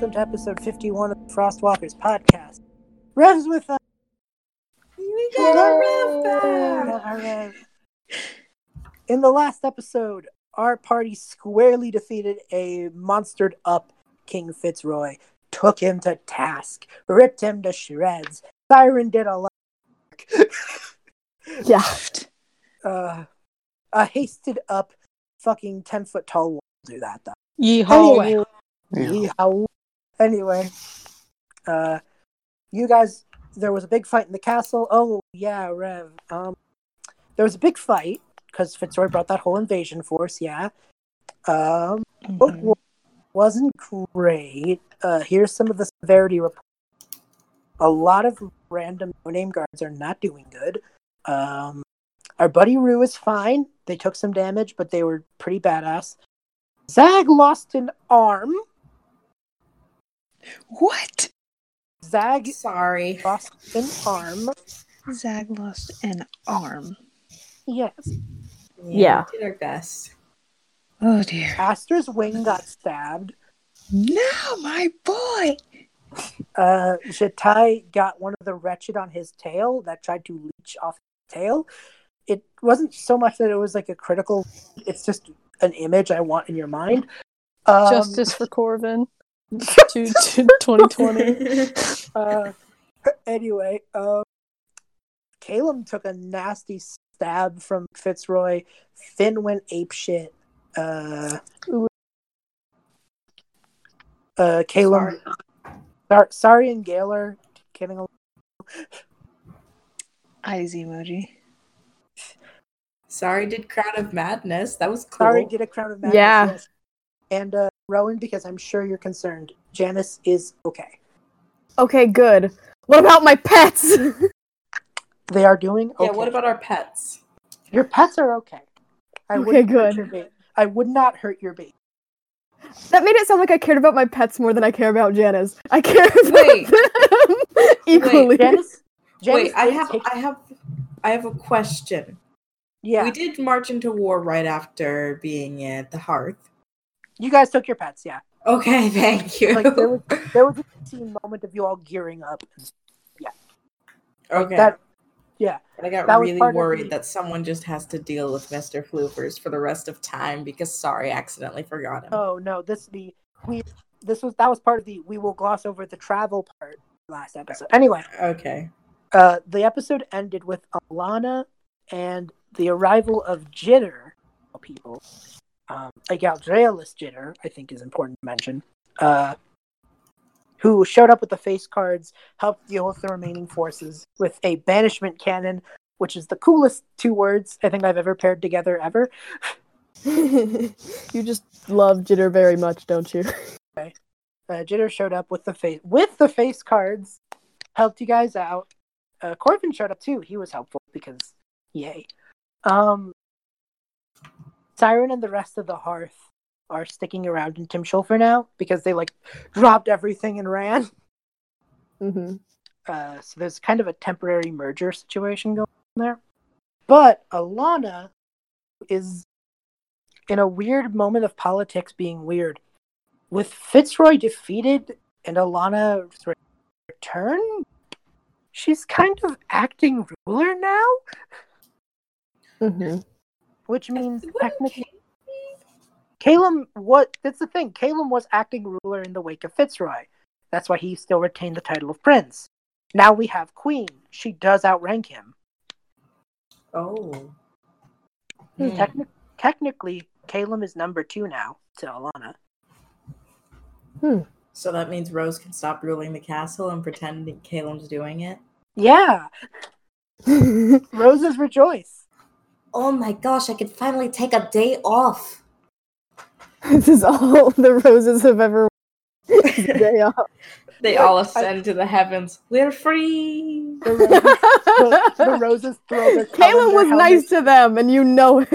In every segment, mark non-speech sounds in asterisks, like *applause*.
Hi, everyone. Welcome to episode 51 of the Frostwalkers podcast. Rev's with us. We got a Rev back. our Rev. In the last episode, our party squarely defeated a monstered up King Fitzroy, took him to task, ripped him to shreds. Siren did a lot. *laughs* Yeah. Uh, a hasted up fucking 10 foot tall wall do that, though. Yeehaw. Anyway, Yeehaw. Anyway, uh, you guys, there was a big fight in the castle. Oh yeah, Rev. Um, there was a big fight because Fitzroy brought that whole invasion force. Yeah. Um, Mhm. wa- wasn't great. Uh, here's some of the severity report. A lot of random no-name guards are not doing good. Um, our buddy Rue is fine. They took some damage, but they were pretty badass. Zag lost an arm. What? Zag Sorry. lost an arm. Zag lost an arm. Yes. Yeah. We did our best. Oh dear. Aster's wing got stabbed. No, my boy. Uh, Jatai got one of the wretched on his tail that tried to leech off his tail. It wasn't so much that it was like a critical. It's just an image I want in your mind. Um, Justice for Corvin. To, to 2020. Uh, *laughs* anyway, um, Caleb took a nasty stab from Fitzroy. Finn went apeshit. Uh, Ooh. uh, Caleb, Sar- sorry, and Gaylor getting a Eyes emoji. Sorry, did Crown of Madness. That was cool. sorry, did a crown of madness. Yeah. yes. And uh, Rowan, because I'm sure you're concerned, Janice is okay. Okay, good. What about my pets? *laughs* They are doing okay. Yeah, what about our pets? your pets? Are okay. I Okay, good. I would not hurt your baby. that made it sound like I cared about my pets more than I care about Janice. I care about Wait. them *laughs* equally. Janice. Janice Wait, I have take- I have I have a question. yeah. We did march into war right after being at the hearth. You guys took your pets, yeah. Okay, *laughs* thank you. Like there was there was a moment of you all gearing up. Yeah. Okay. That yeah. But I got that really worried that someone just has to deal with Mr. Floopers for the rest of time because sorry, I accidentally forgot him. Oh no, this the we this was that was part of the we will gloss over the travel part last episode. Anyway, Okay. uh the episode ended with Alana and the arrival of Jitter people. Um a Galdrealus Jitter, I think is important to mention. Uh who showed up with the face cards, helped deal with the remaining forces with a banishment cannon, which is the coolest two words I think I've ever paired together ever. *laughs* you just love Jitter very much, don't you? Uh, Jitter showed up with the face with the face cards, helped you guys out. Uh, Corvin showed up too. He was helpful because yay. Um, Siren and the rest of the Hearth are sticking around in Timshul for now because they like dropped everything and ran. hmm Uh, so there's kind of a temporary merger situation going on there. But Alana is in a weird moment of politics being weird. With Fitzroy defeated and Alana re- return, she's kind of acting ruler now, hmm which means technically Caleb what that's the thing. Caleb was acting ruler in the wake of Fitzroy. That's why he still retained the title of prince. Now we have Queen. She does outrank him. Oh. Hmm. Hmm. Techni- technically, Caleb is number two now to Alana. Hmm. So that means Rose can stop ruling the castle and pretend that Caleb's doing it? Yeah, *laughs* roses rejoice. Oh my gosh, I could finally take a day off. *laughs* this is all *laughs* the roses have ever. *laughs* Day off. They all ascend to the heavens. We're free. The roses, the, the roses throw their Caleb was calendar nice helmets- to them, and you know it.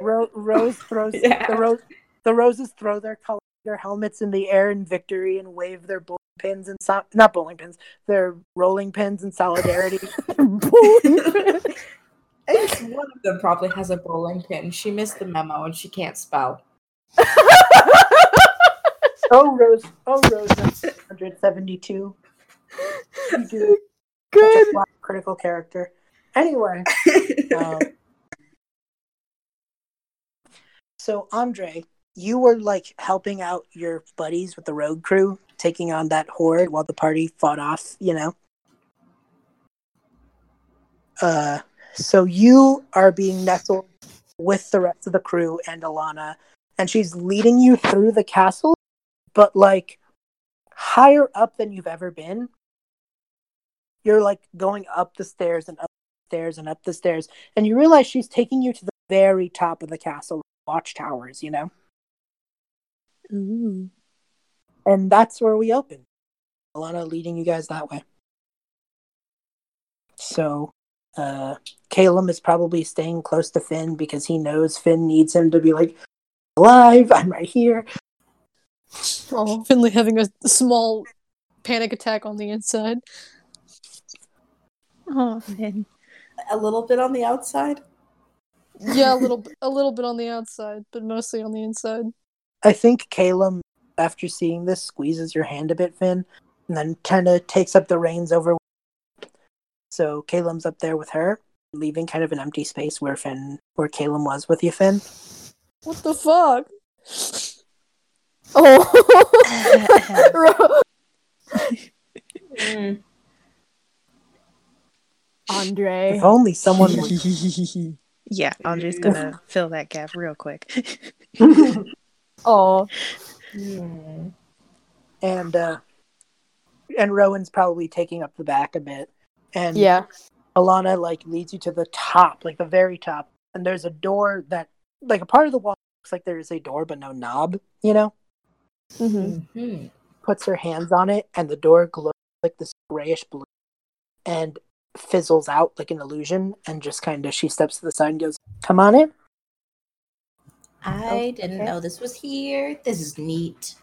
Ro- Rose throws Yeah. the rose. The roses throw their color, their helmets in the air in victory and wave their bowling pins and so- not bowling pins, their rolling pins in solidarity. At least one of them probably has a bowling pin. She missed the memo and she can't spell. *laughs* Oh, Rose. Oh, Rose. 172. You do *laughs* a Good. critical character. Anyway, *laughs* um, so Andre, you were like helping out your buddies with the road crew, taking on that horde while the party fought off. You know. Uh, so you are being nestled with the rest of the crew and Alana, and she's leading you through the castle, but like higher up than you've ever been. You're like going up the stairs and up the stairs and up the stairs, and you realize she's taking you to the very top of the castle watchtowers, you know? Ooh. And that's where we open. Alana leading you guys that way. So, uh, Caleb is probably staying close to Finn because he knows Finn needs him to be like, alive, *laughs* I'm right here. Oh, Finley having a small panic attack on the inside. Oh, man. a little bit on the outside. Yeah, a *laughs* little, b- a little bit on the outside, but mostly on the inside. I think Caleb, after seeing this, squeezes your hand a bit, Finn, and then kind of takes up the reins over. So Caleb's up there with her, leaving kind of an empty space where Finn, where Caleb was with you, Finn. What the fuck? *laughs* Oh. Ro- *laughs* Mm. Andre. If only someone would. *laughs* yeah, Andre's gonna fill that gap real quick. Oh. Mm. and uh, and Rowan's probably taking up the back a bit, and Yeah. Alana like leads you to the top, like the very top, and there's a door that, like a part of the wall looks like there is a door but no knob. You know, hmm Mhm. puts her hands on it, and the door glows like this grayish blue, and fizzles out like an illusion, and just kind of she steps to the side and goes, "Come on in." I didn't Okay. know this was here. This is neat.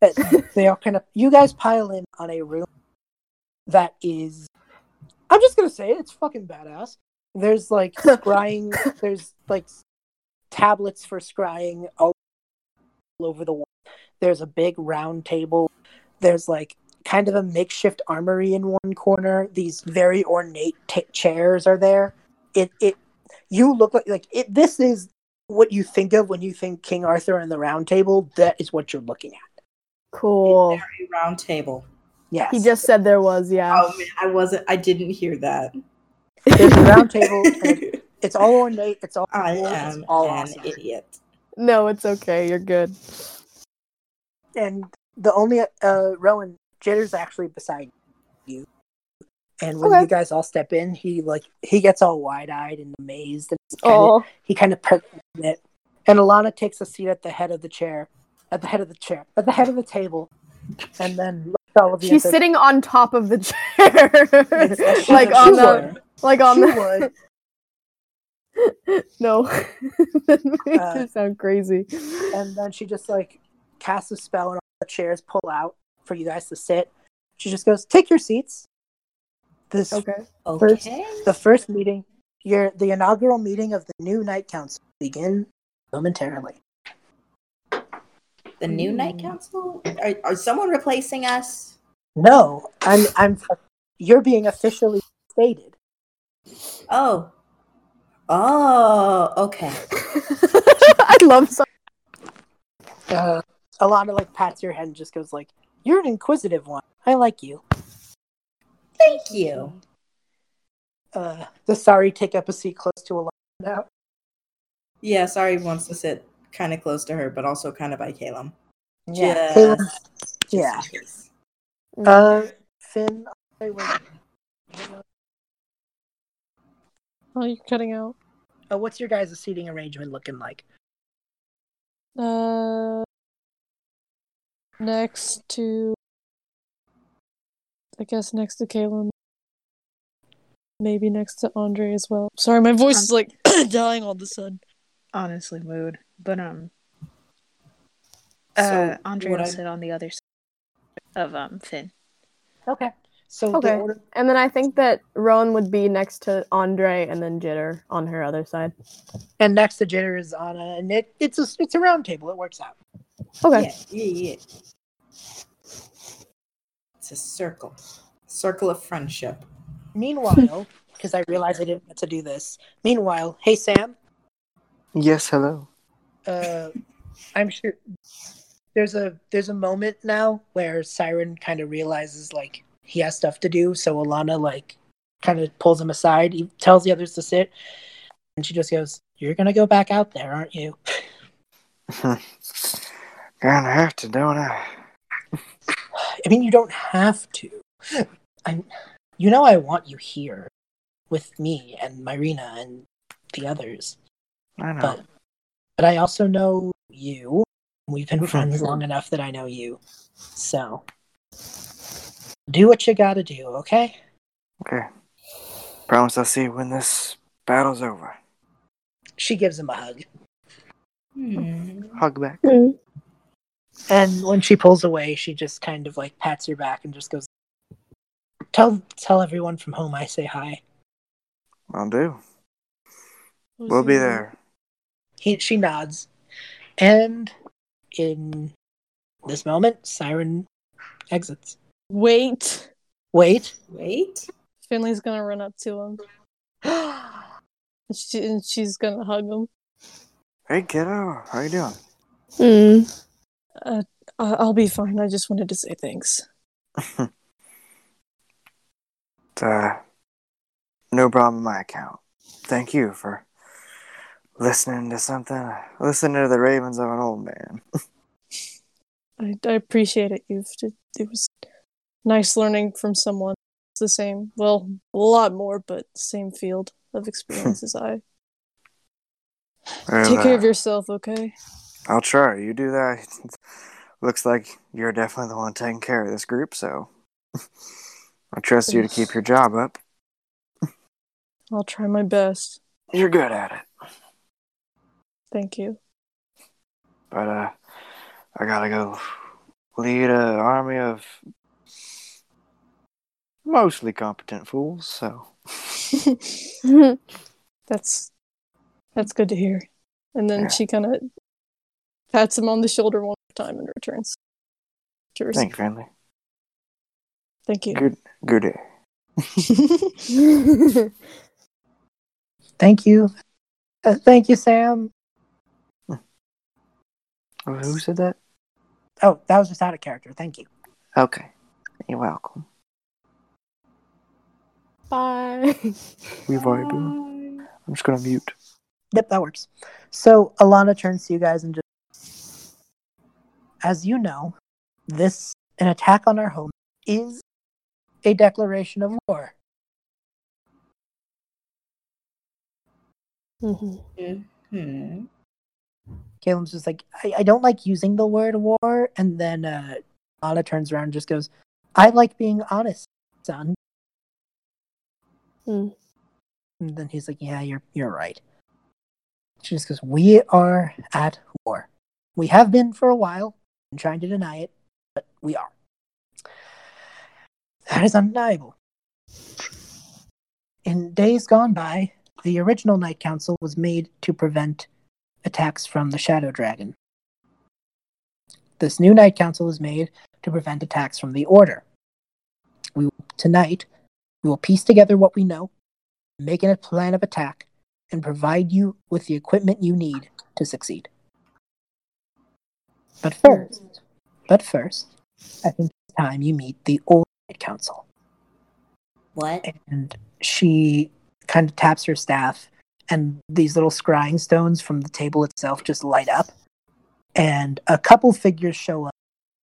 But they all kind of you guys pile in on a room that is I'm just gonna say it, it's fucking badass. There's like *laughs* scrying there's like tablets for scrying all over the wall. There's a big round table. There's like kind of a makeshift armory in one corner. These very ornate ta chairs are there. It it you look like like it this is what you think of when you think King Arthur and the round table. That is what you're looking at. Cool. Very round table. Yes. He just said there was, yeah. Oh man, I wasn't. I didn't hear that. There's a round *laughs* table. it's all ornate. It's all. I cool, am It's all an awesome. idiot. No, it's okay. You're good. And the only uh, Rowan Jitter's actually beside you. And when Okay. you guys all step in, he like he gets all wide eyed and amazed, and kinda, he kind of perks a bit. And Alana takes a seat at the head of the chair, at the head of the chair, at the head of the table, and then looks at all of you. and she's says, sitting on top of the chair, Yes, she- like she on the, would. like on She the. would. *laughs* No, *laughs* that makes Uh, it sound crazy. and then she just like casts a spell and all the chairs pull out for you guys to sit. She just goes, "Take your seats." This Okay. First- Okay. the first meeting, your the inaugural meeting of the new night council begin momentarily. The new night council. Are, are someone replacing us? No, I'm I'm you're being officially stated. Oh. Oh. Okay. *laughs* I love some. Uh, of like pats your head and just goes like, "You're an inquisitive one. I like you." Thank you. Uh, the Sari take up a seat close to Alana now. Yeah. Sari, wants to sit kind of close to her, but also kind of by Caleb. Yeah, Just- Caleb- just yeah. Uh, Finn, I was- Oh, you're cutting out. uh, what's your guys' seating arrangement looking like? Uh, next to, I guess next to Kaylin. Maybe next to Andre as well. Sorry, my voice is like *coughs* dying all of a sudden. Honestly, mood. But um, So, uh, Andre would will I- sit on the other side of um Finn. Okay, so the Okay. order And then I think that Rowan would be next to Andre and then Jitter on her other side. and next to Jitter is Anna, and it it's a it's a round table. It works out. Okay. Yeah, yeah, yeah. It's a circle. Circle of friendship. Meanwhile, because I realized I didn't get to do this. Meanwhile, hey Sam, Yes, hello. uh, I'm sure there's a there's a moment now where Siren kind of realizes like he has stuff to do, so Alana like kind of pulls him aside. He tells the others to sit, and she just goes, "You're gonna go back out there, aren't you?" *laughs* Gonna have to, don't I? I mean, you don't have to. I'm, you know, I want you here with me and Myrina and the others. I know. but but I also know you. We've been friends long enough that I know you. So do what you gotta do, okay? Okay. Promise I'll see you when this battle's over. She gives him a hug. Hmm. Hug back. Mm. And when she pulls away, she just kind of like pats your back and just goes Tell tell everyone from home I say hi. I'll do. Who's We'll be your- there. He she nods. And in this moment, Siren exits. Wait. Wait. Wait. Finley's gonna run up to him. *gasps* And, she, and she's gonna hug him. Hey, kiddo. How you doing? Mm. I- I'll be fine. I just wanted to say thanks. *laughs* Uh, no problem on my account. Thank you for listening to something. Listening to the ravens of an old man. I, I appreciate it. You've it, it was nice learning from someone. It's the same, well, a lot more, but same field of experience as I. Take care of uh, yourself, okay? I'll try. You do that. *laughs* Looks like you're definitely the one taking care of this group, so *laughs* I trust you to keep your job up. I'll try my best. You're good at it. Thank you. But uh I gotta go lead a army of mostly competent fools, so *laughs* That's that's good to hear. And then Yeah. she kind of pats him on the shoulder one more time and returns to her thank you, friendly. Thank you. Good good day. *laughs* *laughs* Thank you. Uh, thank you, Sam. Oh, Who said that? Oh, that was just out of character. Thank you. Okay. You're welcome. Bye. We've already been. I'm just gonna mute. Yep, that works. So Alana turns to you guys and just, as you know, this an attack on our home is a declaration of war. Mhm. Hmm. Caleb's just like, I, I don't like using the word war, and then uh, Alana turns around and just goes, I like being honest, son. Hmm. And then he's like, Yeah, you're you're right. She just goes, We are at war. We have been for a while. I'm trying to deny it, but we are. That is undeniable. In days gone by, the original Night Council was made to prevent attacks from the Shadow Dragon. This new Night Council is made to prevent attacks from the Order. We tonight we will piece together what we know, make a plan of attack, and provide you with the equipment you need to succeed. But hmm. first, but first, I think it's time you meet the Old Night Council. What? And she kind of taps her staff, and these little scrying stones from the table itself just light up. And a couple figures show up,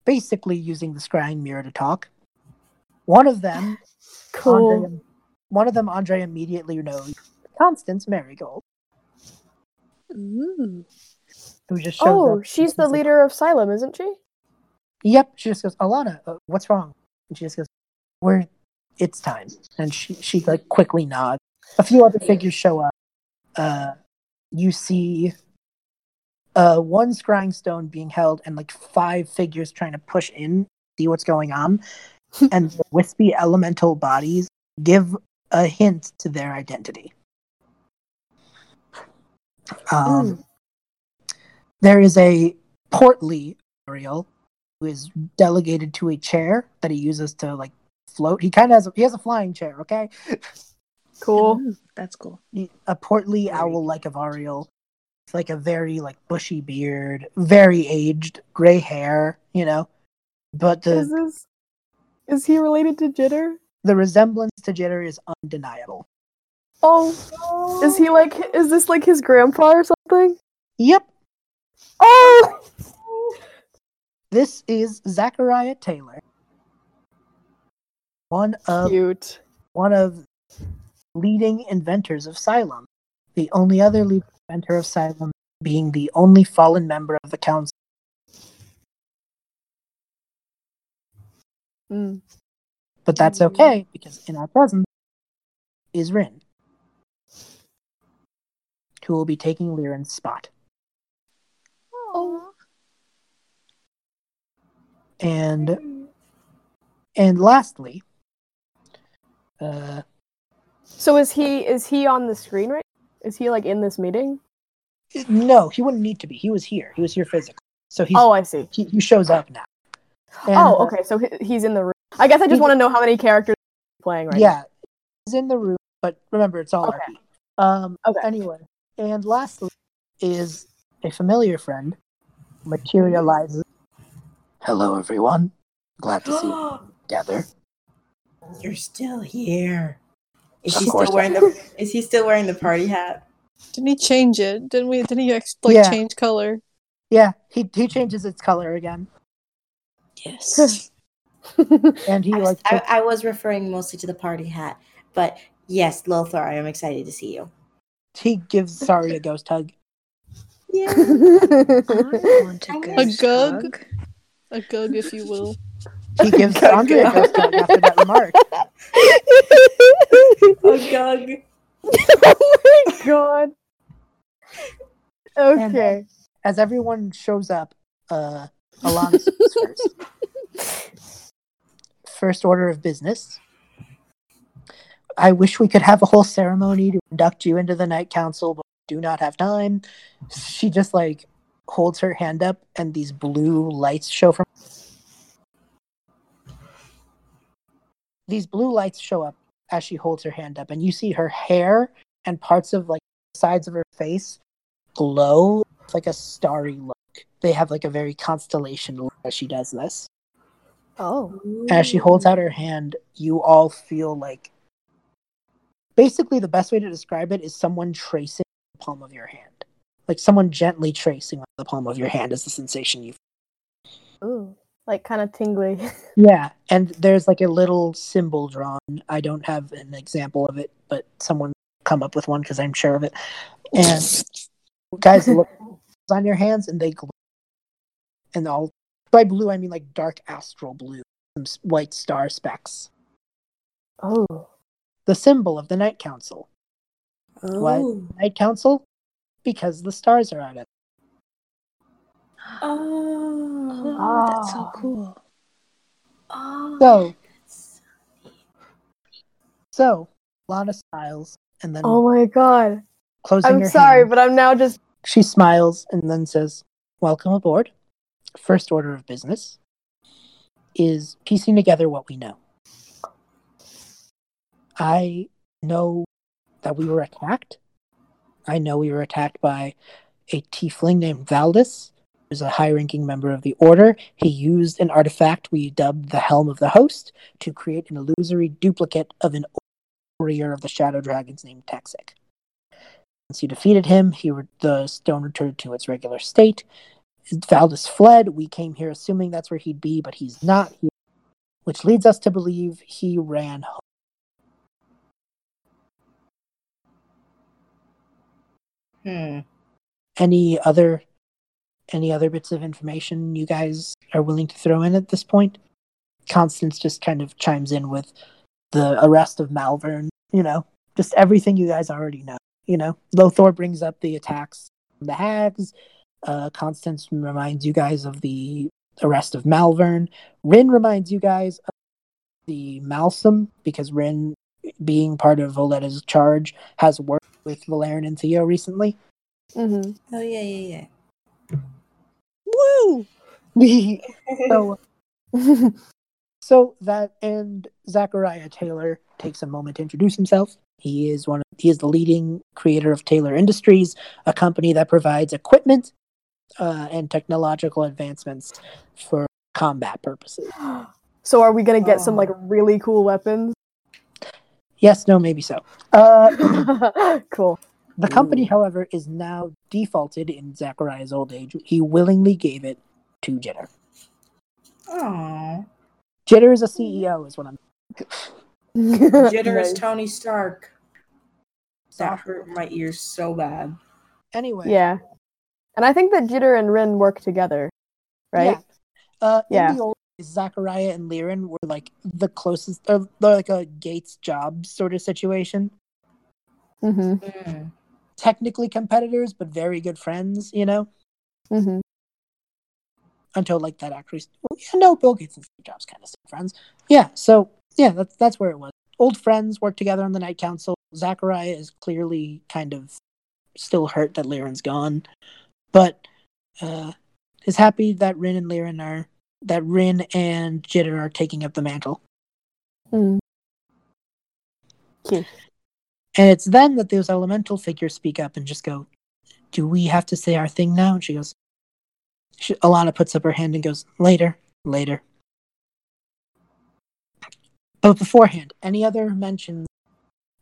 basically using the scrying mirror to talk. One of them Cool. Andre, one of them, Andre immediately knows Constance Marigold, Ooh. who just Oh, up. she's the She's like, leader of Xylem, isn't she? Yep. She just goes, Alana, uh, what's wrong? And she just goes, "We're, it's time." And she she like quickly nods. A few other figures show up. Uh, you see, uh, one scrying stone being held, and like five figures trying to push in, see what's going on, *laughs* and the wispy elemental bodies give a hint to their identity. Um, There is a portly Ariel who is delegated to a chair that he uses to like float. He kind of has a, he has a flying chair. Okay, *laughs* Cool. Ooh, that's cool. A portly owl like Avariel, It's like a very like bushy beard, very aged, gray hair. You know, but Is this is he related to Jitter? the resemblance to Jitter is undeniable. Oh, is he like is this like his grandpa or something? Yep, Oh, this is Zachariah Taylor, one of cute. one of leading inventors of Xylem. The only other leading inventor of Xylem being the only fallen member of the council. Mm. But that's okay because in our presence is Rin, who will be taking Liren's spot. Oh, And and lastly, uh, So is he is he on the screen right? Is he like in this meeting? no, he wouldn't need to be. He was here. He was here physically. So he's oh, I see. he, he shows up now. And, oh, uh, okay. So he's in the room. I guess I just want to know how many characters he's playing right yeah, he's in the room, but remember, it's all Okay. RP. Um, Okay. Anyway, and lastly is a familiar friend materializes. Hello, everyone. Glad to see you *gasps* together. You're still here. Is Of he still wearing the is he still wearing the party hat? Didn't he change it? Didn't we? Didn't he like Yeah. change color? Yeah, he he changes its color again, Yes. *laughs* and he I, was- like I, took- I was referring mostly to the party hat, but yes, Lothar, I am excited to see you. he gives Sari a ghost hug. Yeah. *laughs* I want a A gug? hug. A gug, if you *laughs* will. He *laughs* gives Gug. Andre a ghost hug after that remark. *laughs* oh god. *laughs* oh my god. Okay. As everyone shows up, uh, Alana speaks first. First order of business. I wish we could have a whole ceremony to induct you into the Night Council, but we do not have time. She just like holds her hand up, and these blue lights show from. These blue lights show up as she holds her hand up, and you see her hair and parts of like the sides of her face glow like a starry look. They have like a very constellation look as she does this. Oh. As she holds out her hand, you all feel like basically the best way to describe it is someone tracing the palm of your hand. Like someone gently tracing the palm of your hand is the sensation you feel. Ooh. Like kind of tingly. *laughs* Yeah, and there's like a little symbol drawn. I don't have an example of it, but someone come up with one because I'm sure of it. And guys, look *laughs* on your hands, and they glow. And all by blue, I mean like dark astral blue, some white star specks. Oh. The symbol of the Night Council. What? Oh. Night Council, because the stars are on it. Oh. Oh, that's so cool. Oh. So, so Lana smiles and then Oh my god. closing I'm sorry, hand, but I'm now just She smiles and then says, Welcome aboard. First order of business is piecing together what we know. I know that we were attacked. I know we were attacked by a tiefling named Valdis, who's a high ranking member of the Order. He used an artifact we dubbed the Helm of the Host to create an illusory duplicate of an warrior of the Shadow Dragons named Texic. Once you defeated him, he re- the stone returned to its regular state. Valdis fled. We came here assuming that's where he'd be, but he's not here, which leads us to believe he ran home. Hmm. Any other any other bits of information you guys are willing to throw in at this point? Constance just kind of chimes in with the arrest of Malvern, you know, just everything you guys already know. You know, Lothor brings up the attacks the hags. Uh, Constance reminds you guys of the arrest of Malvern. Rin reminds you guys of the Malsum because Rin, being part of Voletta's charge, has worked with Valerian and Theo recently. hmm Oh yeah, yeah, yeah. Woo! *laughs* so, *laughs* so that and Zachariah Taylor takes a moment to introduce himself. He is one. Of, he is the leading creator of Taylor Industries, a company that provides equipment uh, and technological advancements for combat purposes. *gasps* so are we gonna get some Oh. like really cool weapons? Yes, no, maybe so. Uh, *laughs* cool. The company, however, is now defaulted in Zachariah's old age. He willingly gave it to Jitter. Oh, Jitter is a CEO, is what I'm. *laughs* Jitter is Tony Stark. That hurt my ears so bad. Anyway, Yeah. And I think that Jitter and Rin work together, right? Yeah. Uh, Yeah. In the old days, Zachariah and Liren were like the closest, uh, they're like a Gates job sort of situation. Mm-hmm. Mm. Technically competitors, but very good friends, you know. Mm-hmm. Until like that actually, well, yeah, no, Bill Gates and Steve Jobs kind of still friends. Yeah, so yeah, that's that's where it was. Old friends work together on the Night Council. Zachariah is clearly kind of still hurt that Liren's gone, but uh, is happy that Rin and Liren are that Rin and Jitter are taking up the mantle. Mm. Cute. And it's then that those elemental figures speak up and just go, Do we have to say our thing now? And she goes, she, Alana puts up her hand and goes, Later, later. But beforehand, any other mentions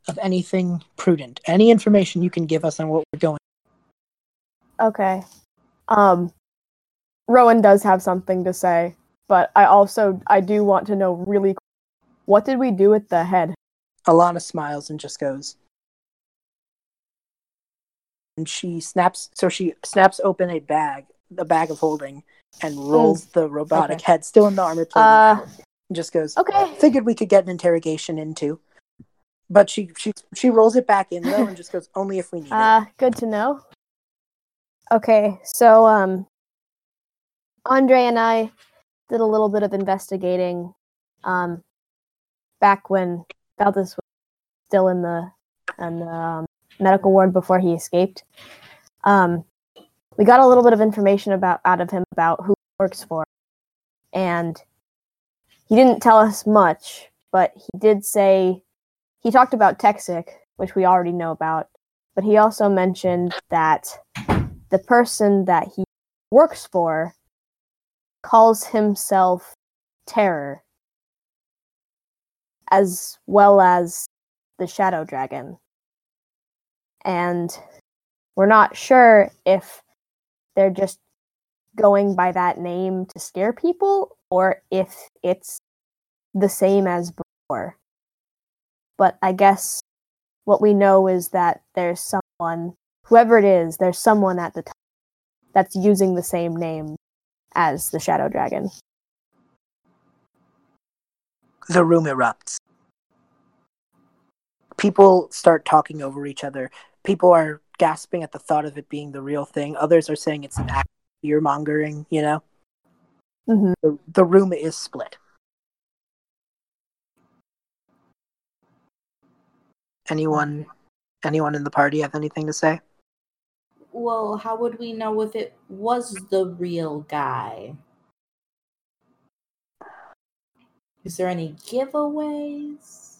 of anything prudent? Any information you can give us on what we're going? Okay. Um Rowan does have something to say, but I also I do want to know really what did we do with the head? Alana smiles and just goes. And she snaps, so she snaps open a bag, a bag of holding, and rolls the robotic Okay. head, still in the armor plate, Uh and just goes, okay. figured we could get an interrogation into. But she she she rolls it back in though and just goes only if we need it. Uh good to know. Okay, so um Andre and I did a little bit of investigating um back when Valdis was still in the and um, medical ward before he escaped. Um we got a little bit of information about out of him about who works for. And he didn't tell us much, but he did say he talked about Texic, which we already know about, but he also mentioned that the person that he works for calls himself Terror, as well as the Shadow Dragon. And we're not sure if they're just going by that name to scare people or if it's the same as before. But I guess what we know is that there's someone, whoever it is, there's someone at the top that's using the same name as the Shadow Dragon. The room erupts. People start talking over each other. People are gasping at the thought of it being the real thing. Others are saying it's an act of fear mongering, you know? hmm The, the room is split. Anyone anyone in the party have anything to say? Well, how would we know if it was the real guy? Is there any giveaways?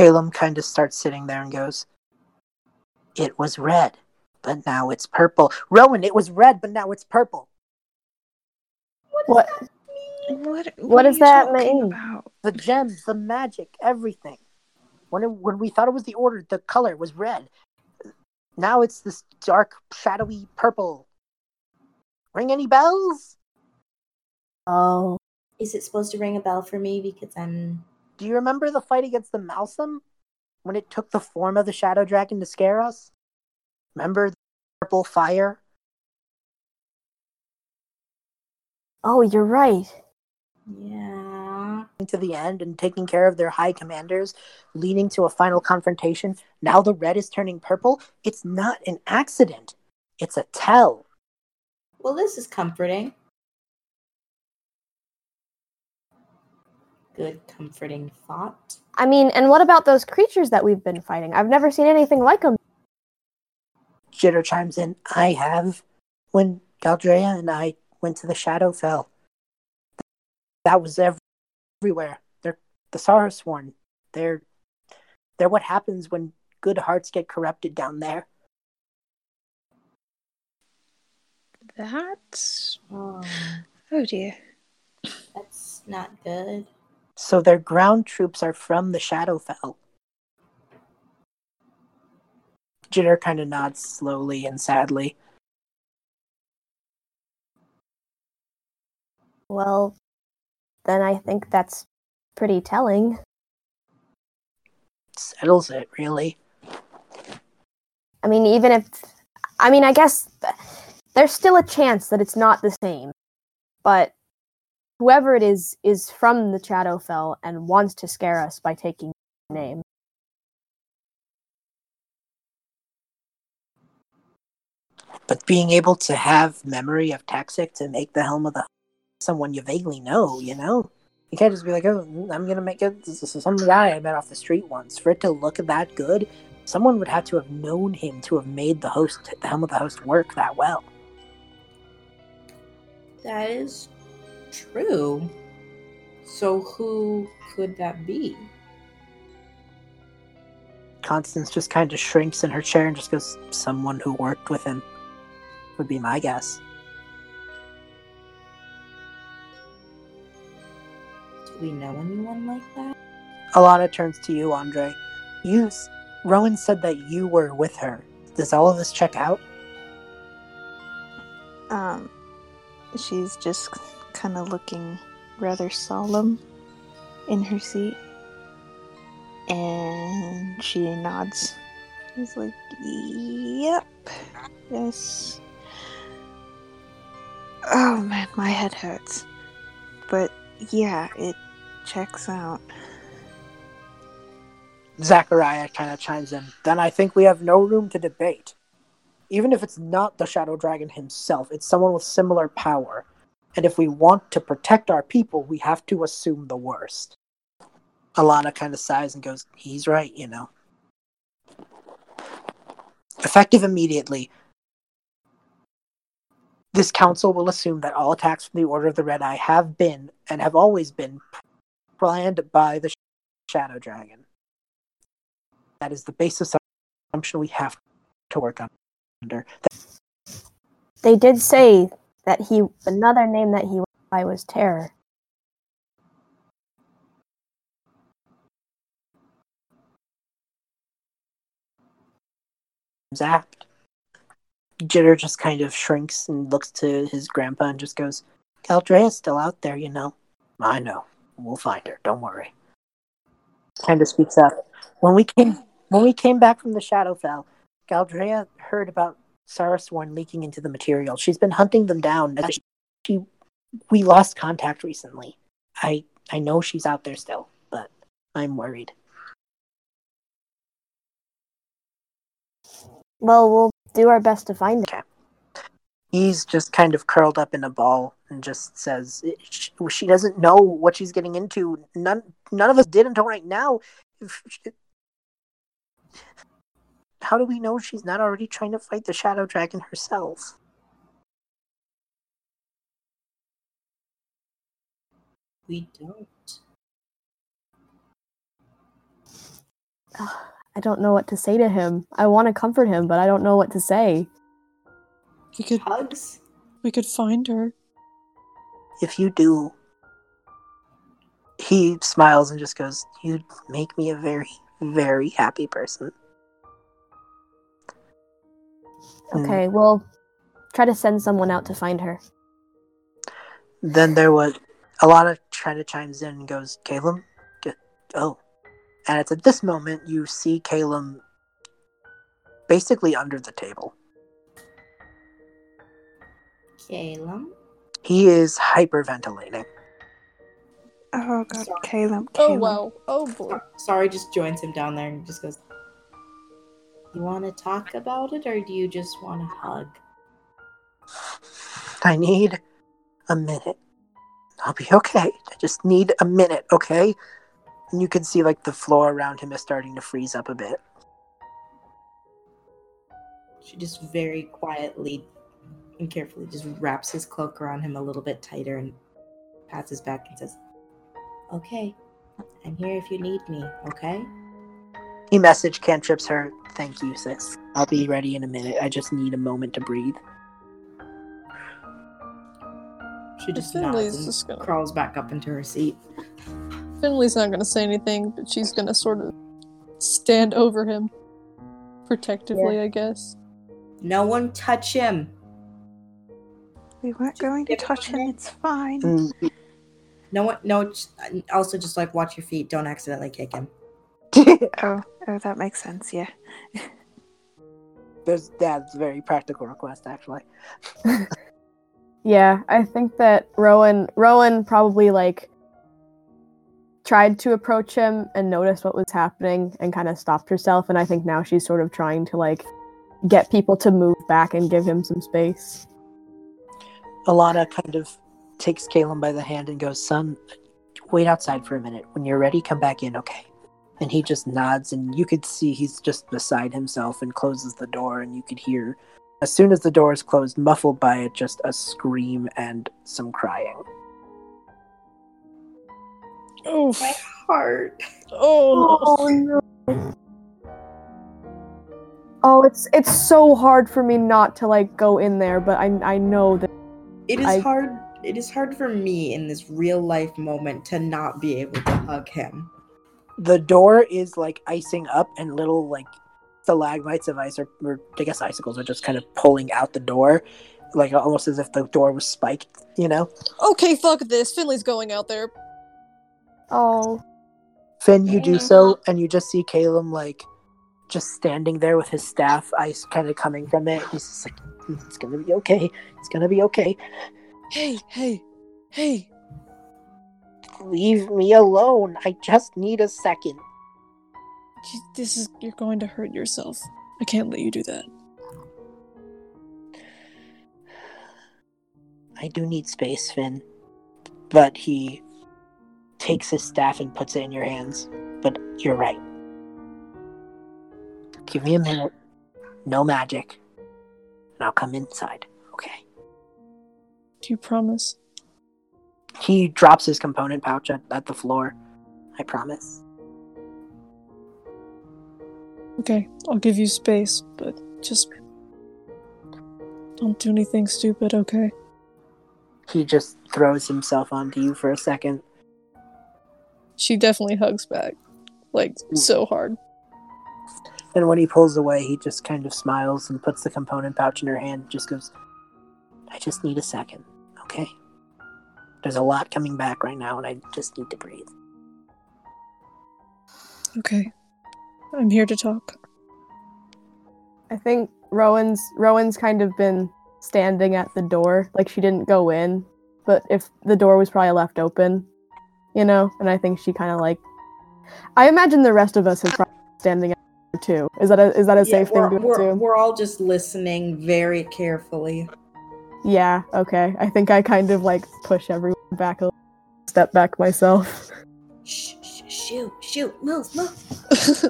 Caleb kind of starts sitting there and goes, It was red, but now it's purple. Rowan, it was red, but now it's purple. What? What? What are does you that mean? about? The gems, the magic, everything. When, it, when we thought it was the order, the color was red. Now it's this dark, shadowy purple. Ring any bells? Oh, Is it supposed to ring a bell for me because I'm Do you remember the fight against the Malsum? When it took the form of the Shadow Dragon to scare us? Remember the purple fire? oh, you're right. yeah. to the end and taking care of their high commanders, leading to a final confrontation. Now the red is turning purple. It's not an accident. It's a tell. Well, this is comforting. Good comforting thought. I mean, and what about those creatures that we've been fighting? I've never seen anything like them. Jitter chimes in. I have. When Galdrea and I went to the Shadowfell, that was ev- everywhere. They're the Sarasworn. They're they're what happens when good hearts get corrupted down there. That's. Oh, um, Oh dear. that's not good. So their ground troops are from the Shadowfell. Jitter kind of nods slowly and sadly. Well, then I think that's pretty telling. Settles it, really. I mean, even if. I mean, I guess there's still a chance that it's not the same. But whoever it is is from the Shadowfell and wants to scare us by taking the name. But being able to have memory of Texic to make the helm of the someone you vaguely know, you know? You can't just be like, oh, mm, I'm gonna make it this is some guy I met off the street once. For it to look that good, someone would have to have known him to have made the host the helm of the host work that well. That is true. So who could that be? Constance just kind of shrinks in her chair and just goes, Someone who worked with him would be my guess. Do we know anyone like that? Alana turns to you, Andre. You, Rowan said that you were with her. Does all of this check out? Um, she's just kind of looking rather solemn in her seat. And she nods. She's like, yep, yes. Oh man, my head hurts. But yeah, it checks out. Zachariah kind of chimes in. Then I think we have no room to debate. Even if it's not the Shadow Dragon himself, it's someone with similar power. And if we want to protect our people, we have to assume the worst. Alana kind of sighs and goes, He's right, you know. Effective immediately, this council will assume that all attacks from the Order of the Red Eye have been, and have always been, planned by the Shadow Dragon. That is the basis assumption we have to work under. They did say that he another name that he went by was Terror. Zapped. Jitter just kind of shrinks and looks to his grandpa and just goes, Galdrea's still out there, you know. I know. We'll find her. Don't worry. Kind of speaks up. When we came when we came back from the Shadowfell, Galdrea heard about Sarasworn leaking into the material. She's been hunting them down. She, she we lost contact recently. I I know she's out there still, but I'm worried. Well, we'll do our best to find it. he's just kind of curled up in a ball and just says she, she doesn't know what she's getting into. None none of us did until right now. If she- How do we know she's not already trying to fight the shadow dragon herself? We don't. *sighs* I don't know what to say to him. I want to comfort him, but I don't know what to say. We could Hugs? we could find her. If you do, he smiles and just goes, "You'd make me a very, very happy person." Hmm. Okay, we'll try to send someone out to find her. Then there was a lot of chimes in and goes, Caleb, get, oh. And it's at this moment you see Caleb basically under the table. Caleb? He is hyperventilating. Oh god, Sorry. Caleb, Oh Caleb. wow. Oh boy. Sari, just joins him down there and just goes, You want to talk about it or do you just want to hug? I need a minute. I'll be okay. I just need a minute, okay? And you can see like the floor around him is starting to freeze up a bit. She just very quietly and carefully just wraps his cloak around him a little bit tighter and pats his back and says, Okay, I'm here if you need me, okay? He message cantrips her. Thank you, sis. I'll be ready in a minute. I just need a moment to breathe. She just Finley's nods and just gonna- crawls back up into her seat. Finley's not gonna say anything, but she's gonna sort of stand over him protectively, I guess. No one touch him. We weren't going to touch him. minute. It's fine. Mm, No one. No. Also, just like watch your feet. Don't accidentally kick him. *laughs* Oh, oh, that makes sense. Yeah. There's that's a very practical request, actually. *laughs* Yeah, I think that Rowan Rowan probably like tried to approach him and noticed what was happening and kind of stopped herself and I think now she's sort of trying to like get people to move back and give him some space. Alana kind of takes Caleb by the hand and goes, Son, wait outside for a minute. When you're ready, come back in, okay? And he just nods, and you could see he's just beside himself and closes the door, and you could hear, as soon as the door is closed, muffled by it, just a scream and some crying. Oh, My heart. oh, no. no. Oh, it's it's so hard for me not to like go in there, but I I know that It is I- hard. It is hard for me in this real life moment to not be able to hug him. The door is like icing up, and little like stalagmites of ice, or, or I guess icicles, are just kind of pulling out the door, like almost as if the door was spiked, you know? Okay, fuck this. Finley's going out there. oh Finn, you do so, and you just see Caleb like just standing there with his staff, ice kind of coming from it. He's just like, "Mm, "It's gonna be okay. It's gonna be okay. Hey, hey, hey. Leave me alone. I just need a second. This is. You're going to hurt yourself. I can't let you do that. I do need space, Finn." But he takes his staff and puts it in your hands. But you're right. Give me a minute. No magic, and I'll come inside. Okay. Do you promise? He drops his component pouch at, at the floor. I promise. Okay, I'll give you space, but just. Don't do anything stupid, okay? He just throws himself onto you for a second. She definitely hugs back. Like, mm. so hard. And when he pulls away, he just kind of smiles and puts the component pouch in her hand. Just goes, I just need a second, okay? There's a lot coming back right now, and I just need to breathe. Okay. I'm here to talk. I think Rowan's Rowan's kind of been standing at the door, like she didn't go in, but if the door was probably left open, you know, and I think she kind of like. I imagine the rest of us are probably standing at the door too. Is that a is that a Yeah, safe thing to we're, assume? we're all just listening very carefully. Yeah. Okay. I think I kind of like push everyone back a little, step back myself. Shh, shh, shoot, shoot, move, move.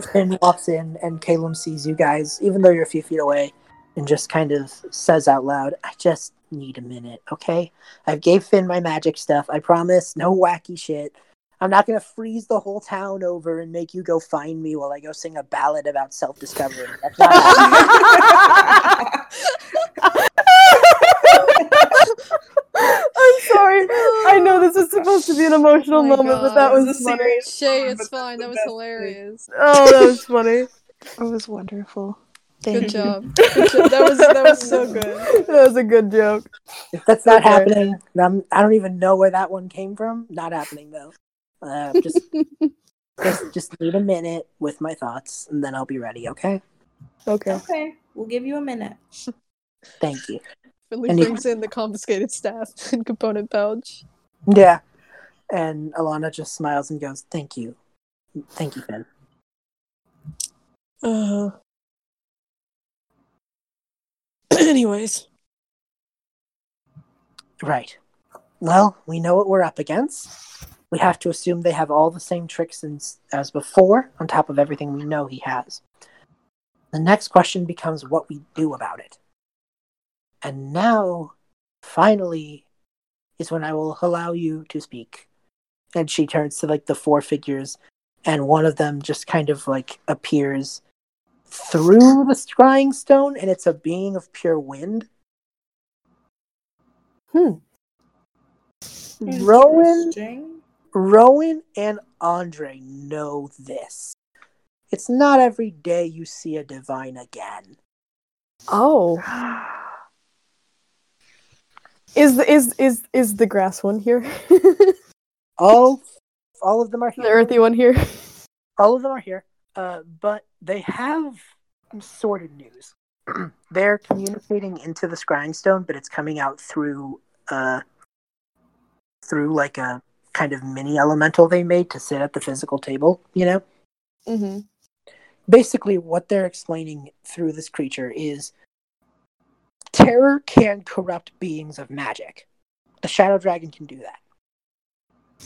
*laughs* Finn walks in, and Caleb sees you guys, even though you're a few feet away, and just kind of says out loud, I just need a minute, okay? I gave Finn my magic stuff. I promise, no wacky shit. I'm not gonna freeze the whole town over and make you go find me while I go sing a ballad about self-discovery. That's not happening. *laughs* *laughs* I'm sorry. I know this is supposed to be an emotional Oh my moment, but that This was is funny. serious. Shay, it's fine. That was hilarious. Oh, that was funny. It was wonderful. Thank Good you. job. Good job. That was that was so *laughs* good. That was a good joke. If that's not Okay. happening, I'm, I don't even know where that one came from. Not happening though. Uh, just, *laughs* just, just need a minute with my thoughts, and then I'll be ready. Okay? Okay. Okay, we'll give you a minute. Thank you. Finley And he- brings in the confiscated staff *laughs* and component pouch. Yeah. And Alana just smiles and goes, "Thank you, thank you, Finn." Uh. *clears throat* Anyways, Right. Well, we know what we're up against. We have to assume they have all the same tricks as before, on top of everything we know he has. The next question becomes what we do about it. And now, finally, is when I will allow you to speak. And she turns to like the four figures, and one of them just kind of like appears through the scrying stone, and it's a being of pure wind. Hmm. Rowan, Rowan, and Andre know this. It's not every day you see a divine again. Oh, *sighs* *sighs* *sighs* is the is is is the grass one here? *laughs* All, all of them are here. The earthy one here? all of them are here, uh, but they have some sorted news. *clears throat* They're communicating into the scrying stone, but it's coming out through uh, through like a kind of mini elemental they made to sit at the physical table. You know, Mm-hmm. basically what they're explaining through this creature is terror can corrupt beings of magic. The shadow dragon can do that.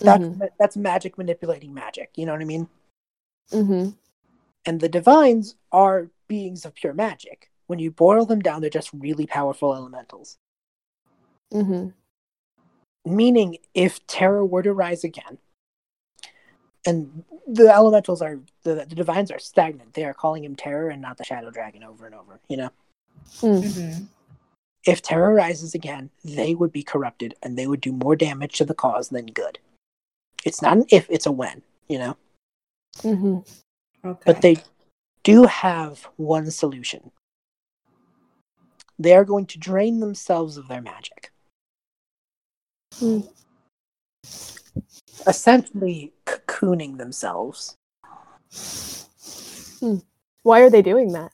That's that's magic manipulating magic. You know what I mean? Mm-hmm. and the divines are beings of pure magic. When you boil them down, they're just really powerful elementals. Mm-hmm. Meaning, if terror were to rise again, and the elementals are the, the divines are stagnant, they are calling him terror and not the shadow dragon over and over. You know, Mhm. If terror rises again, they would be corrupted and they would do more damage to the cause than good. It's not an if, it's a when. You know, Mm-hmm. Okay. but they do have one solution. They are going to drain themselves of their magic. Hmm. Essentially, cocooning themselves. Why are they doing that?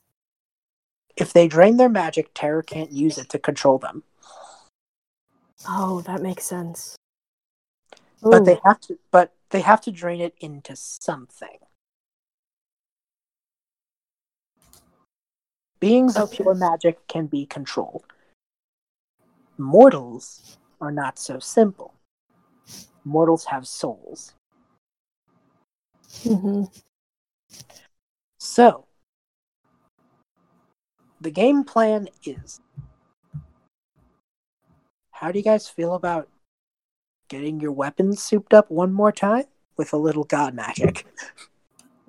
If they drain their magic, terror can't use it to control them. Oh, that makes sense. But they have to. But they have to drain it into something. Beings of pure magic can be controlled. Mortals are not so simple. Mortals have souls. Mhm. So, the game plan is how do you guys feel about getting your weapons souped up one more time with a little god magic?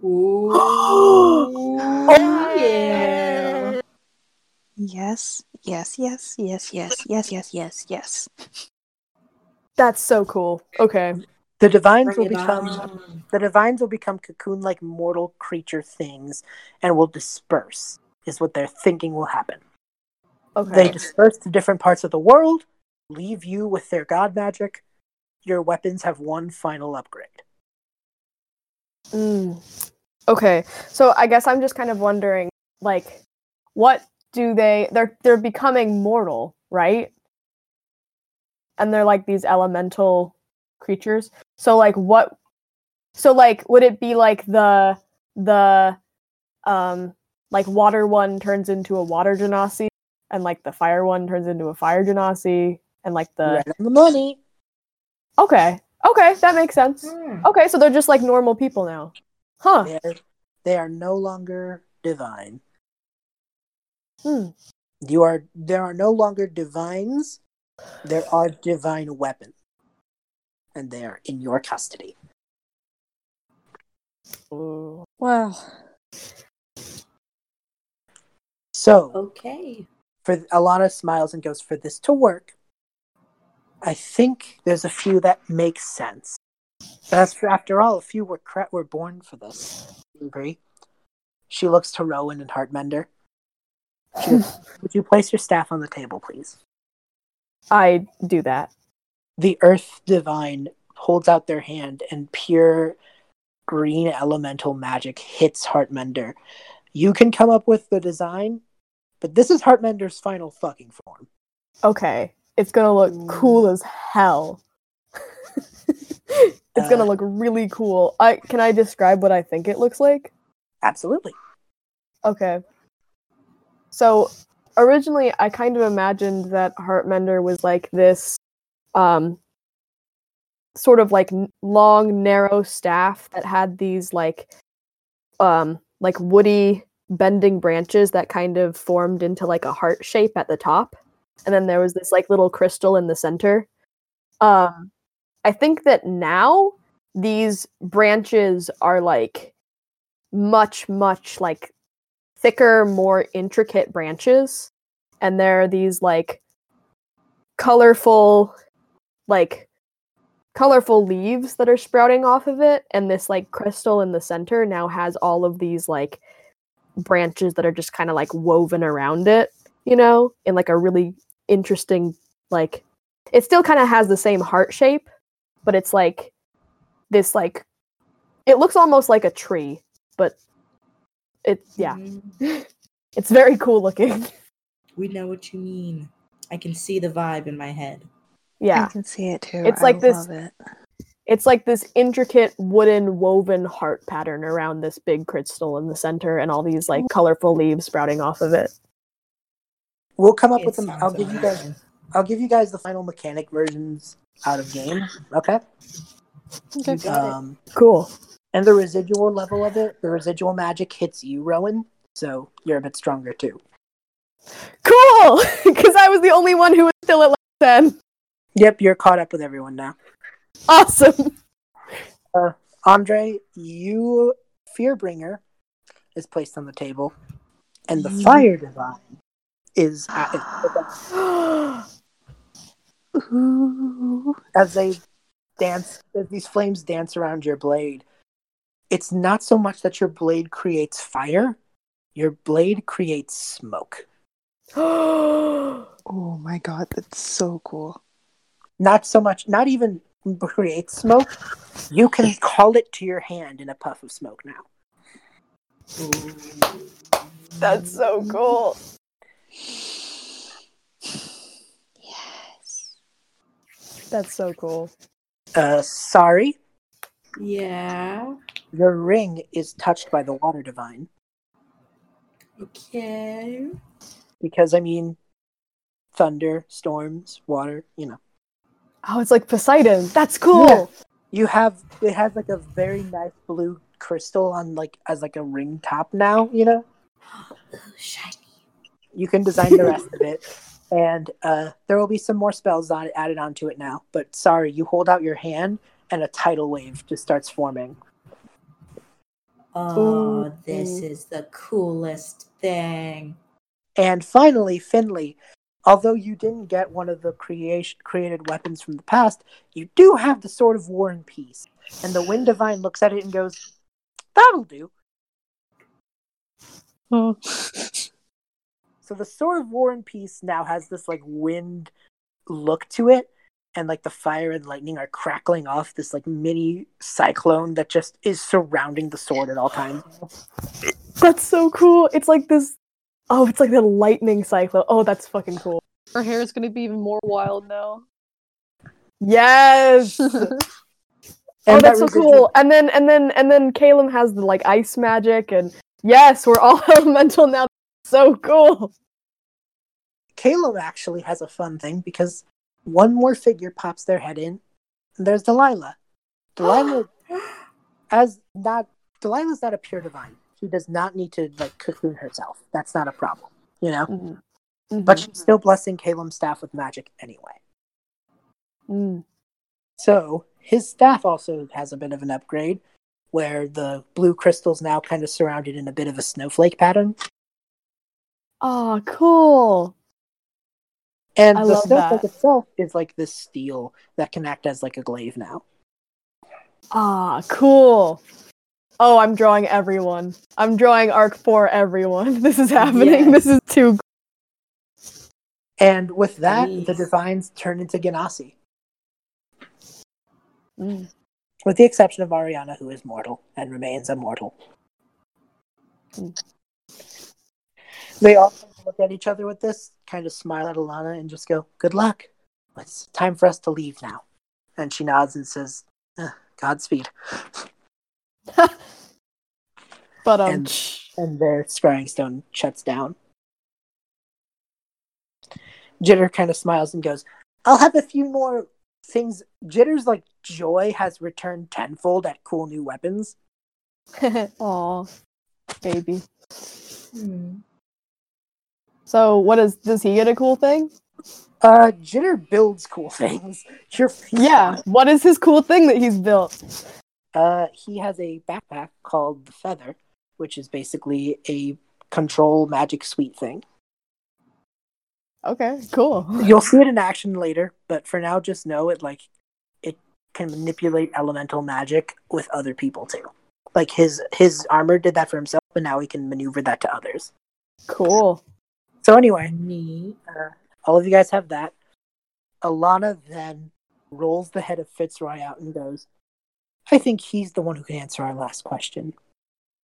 Ooh. *gasps* Oh, yeah. Yes, yes, yes, yes, yes, yes, yes, yes, yes. That's so cool. Okay. The divines will Bring it become on. the divines will become cocoon like mortal creature things and will disperse is what they're thinking will happen. Okay. They disperse to different parts of the world, leave you with their god magic. Your weapons have one final upgrade. Mm. Okay. So I guess I'm just kind of wondering, like, what do they? They're they're becoming mortal, right? And they're like these elemental creatures. So like, what? So like, would it be like the the um like water one turns into a water genasi, and like the fire one turns into a fire genasi, and like the right the money. okay, okay, that makes sense. Hmm. Okay, so they're just like normal people now, huh? They are, they are no longer divine. Hmm. You are there are no longer divines. There are divine weapons. And they are in your custody. Ooh. Wow. So Okay. for Alana smiles and goes, For this to work, I think there's a few that make sense. That's after all, a few were cra- were born for this. Agree? She looks to Rowan and Heartmender. Goes, *laughs* Would you place your staff on the table, please? I do that. The Earth Divine holds out their hand, and pure green elemental magic hits Heartmender. You can come up with the design, but this is Heartmender's final fucking form. Okay. It's gonna look cool as hell. *laughs* it's gonna Uh, look really cool. I can I describe what I think it looks like? Absolutely. Okay. So originally I kind of imagined that Heartmender was like this um sort of like long narrow staff that had these like um like woody bending branches that kind of formed into like a heart shape at the top, and then there was this like little crystal in the center. Um, I think that now these branches are like much, much like thicker, more intricate branches, and there are these like colorful, like colorful leaves that are sprouting off of it. And this like crystal in the center now has all of these like branches that are just kind of like woven around it you know in like a really interesting like it still kind of has the same heart shape but it's like this like it looks almost like a tree but it yeah Mhm. it's very cool looking *laughs* We know what you mean. I can see the vibe in my head. yeah I can see it too. It's I like this- love it. It's like this intricate wooden woven heart pattern around this big crystal in the center and all these like colorful leaves sprouting off of it We'll come up It with them. I'll sounds give you guys. I'll give you guys the final mechanic versions out of game. Okay. Okay. You got it. Um, cool and the residual level of it, the residual magic hits you, Rowan. So you're a bit stronger too. cool *laughs* because i was the only one who was still at level 10 Yep, you're caught up with everyone now. Awesome uh, Andre, you Fearbringer is placed on the table, and the. Fire Divine is *gasps* as they dance as these flames dance around your blade. It's not so much that your blade creates fire; your blade creates smoke. *gasps* Oh my god, that's so cool. Not so much, not even creates smoke. You can call it to your hand in a puff of smoke now. that's so cool Yes. that's so cool Uh, sorry, Yeah. your ring is touched by the Water Divine. Okay. because I mean, thunder, storms, water. You know, oh it's like poseidon that's cool Yeah. you have it has like a very nice blue crystal on like as like a ring top now. You know, Ooh, *gasps* shiny. you can design the rest of it, *laughs* and uh, there will be some more spells on added onto it now. But sorry, you hold out your hand, and a tidal wave just starts forming. Oh, Ooh. this is the coolest thing. And finally, Finley. Although you didn't get one of the creation created weapons from the past, you do have the Sword of War and Peace. And the Wind Divine looks at it and goes, "That'll do." Oh. So the Sword of War and Peace now has this like wind look to it, and like the fire and lightning are crackling off this like mini cyclone that just is surrounding the sword at all times. that's so cool it's like this oh it's like the lightning cycle oh that's fucking cool Her hair is gonna be even more wild now. yes *laughs* oh, And oh, that that's so residual- cool. And then and then and then Caleb has the like ice magic, and yes, we're all *laughs* elemental now. So cool. Caleb actually has a fun thing because one more figure pops their head in, and there's Delilah. *gasps* Delilah, as not Delilah's not a pure divine. She does not need to like cocoon herself. That's not a problem, you know. Mm-hmm. But she's still blessing Caleb's staff with magic anyway. Mm. So his staff also has a bit of an upgrade, where the blue crystals now kind of surrounded in a bit of a snowflake pattern, oh, cool. and I the snowflake itself is like this steel that can act as like a glaive now. Ah, cool. Oh, I'm drawing everyone. I'm drawing arc for everyone. *laughs* This is happening. Yes. This is too. And with that, the Please. divines turn into genasi, Mm. with the exception of Ariana, who is mortal and remains immortal. Hmm. They all look at each other with this, kind of smile at Alana, and just go, "Good luck. It's time for us to leave now." And she nods and says, "Eh, "Godspeed." *laughs* *laughs* But um, And- and their scrying stone shuts down. Jitter kind of smiles and goes, I'll have a few more things. Jitter's like joy has returned tenfold at cool new weapons. *laughs* Aw, baby. Hmm. So what is does he get a cool thing? Uh, Jitter builds cool *laughs* things. Your Yeah. What is his cool thing that he's built? Uh, he has a backpack called the Feather, which is basically a control magic suite thing. Okay, cool. You'll see it in action later, but for now, just know it like it can manipulate elemental magic with other people too. Like his his armor did that for himself, but now he can maneuver that to others. Cool. So anyway, uh, all of you guys have that. Alana then rolls the head of Fitzroy out and goes, I think he's the one who can answer our last question.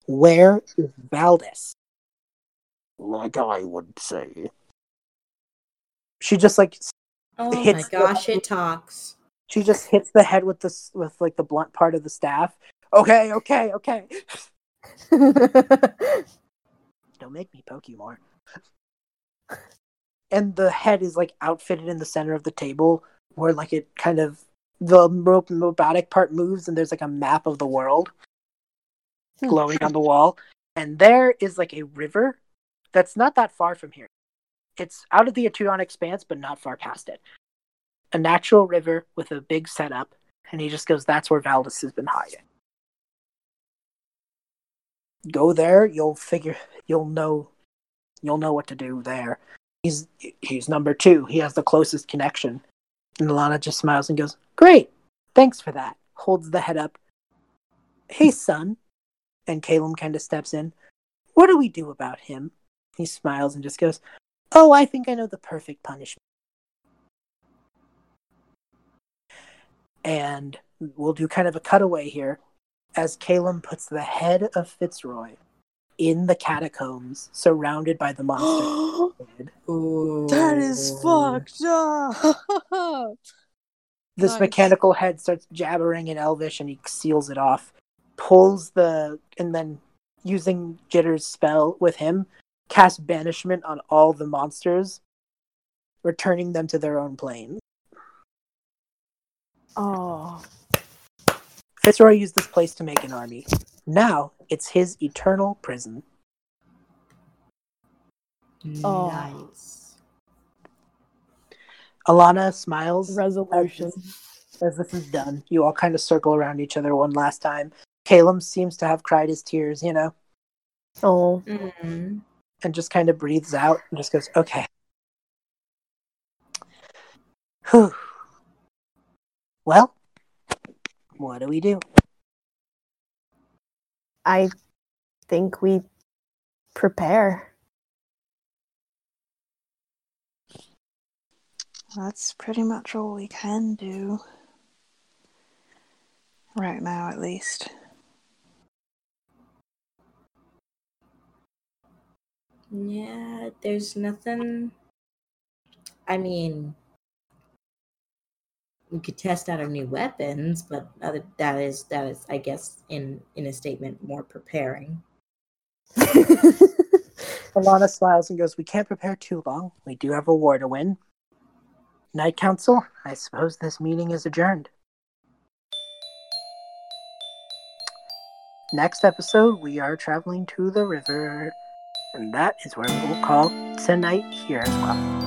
Where is Valdis? Like I would say. She just like Oh my hits the- gosh, it talks. she just hits the head with this with like the blunt part of the staff. Okay, okay, okay. *laughs* Don't make me poke you more. And the head is like outfitted in the center of the table, where like it kind of the ro- robotic part moves, and there's like a map of the world Hmm. glowing on the wall. And there is like a river that's not that far from here. It's out of the Atuan expanse, but not far past it. A natural river with a big setup, and he just goes, "That's where Valdis has been hiding." Go there, you'll figure, you'll know, you'll know what to do there. He's he's number two. He has the closest connection. And Alana just smiles and goes, "Great, thanks for that." Holds the head up. Hey, son. And Caleb kind of steps in. What do we do about him? He smiles and just goes, Oh, I think I know the perfect punishment. And we'll do kind of a cutaway here as Caleb puts the head of Fitzroy in the catacombs surrounded by the monster. *gasps* That is fucked up. *laughs* this Nice. mechanical head starts jabbering in Elvish and he seals it off. Pulls the and then using Jitter's spell with him, casts banishment on all the monsters, returning them to their own plane. oh. Fitzroy used this place to make an army. Now it's his eternal prison. Oh. Nice. Alana smiles Resolution. as this is done. You all kind of circle around each other one last time. Caleb seems to have cried his tears, you know, Oh. Mm. and just kind of breathes out and just goes, okay. Whew. Well, what do we do? I think we prepare. That's pretty much all we can do. Right now, at least. Yeah, there's nothing. I mean, we could test out our new weapons, but other that is that is, I guess, in in a statement, more preparing. *laughs* Alana smiles and goes, We can't prepare too long. We do have a war to win. Night Council, I suppose this meeting is adjourned. Next episode, we are traveling to the river, and that is where we will call tonight here as well.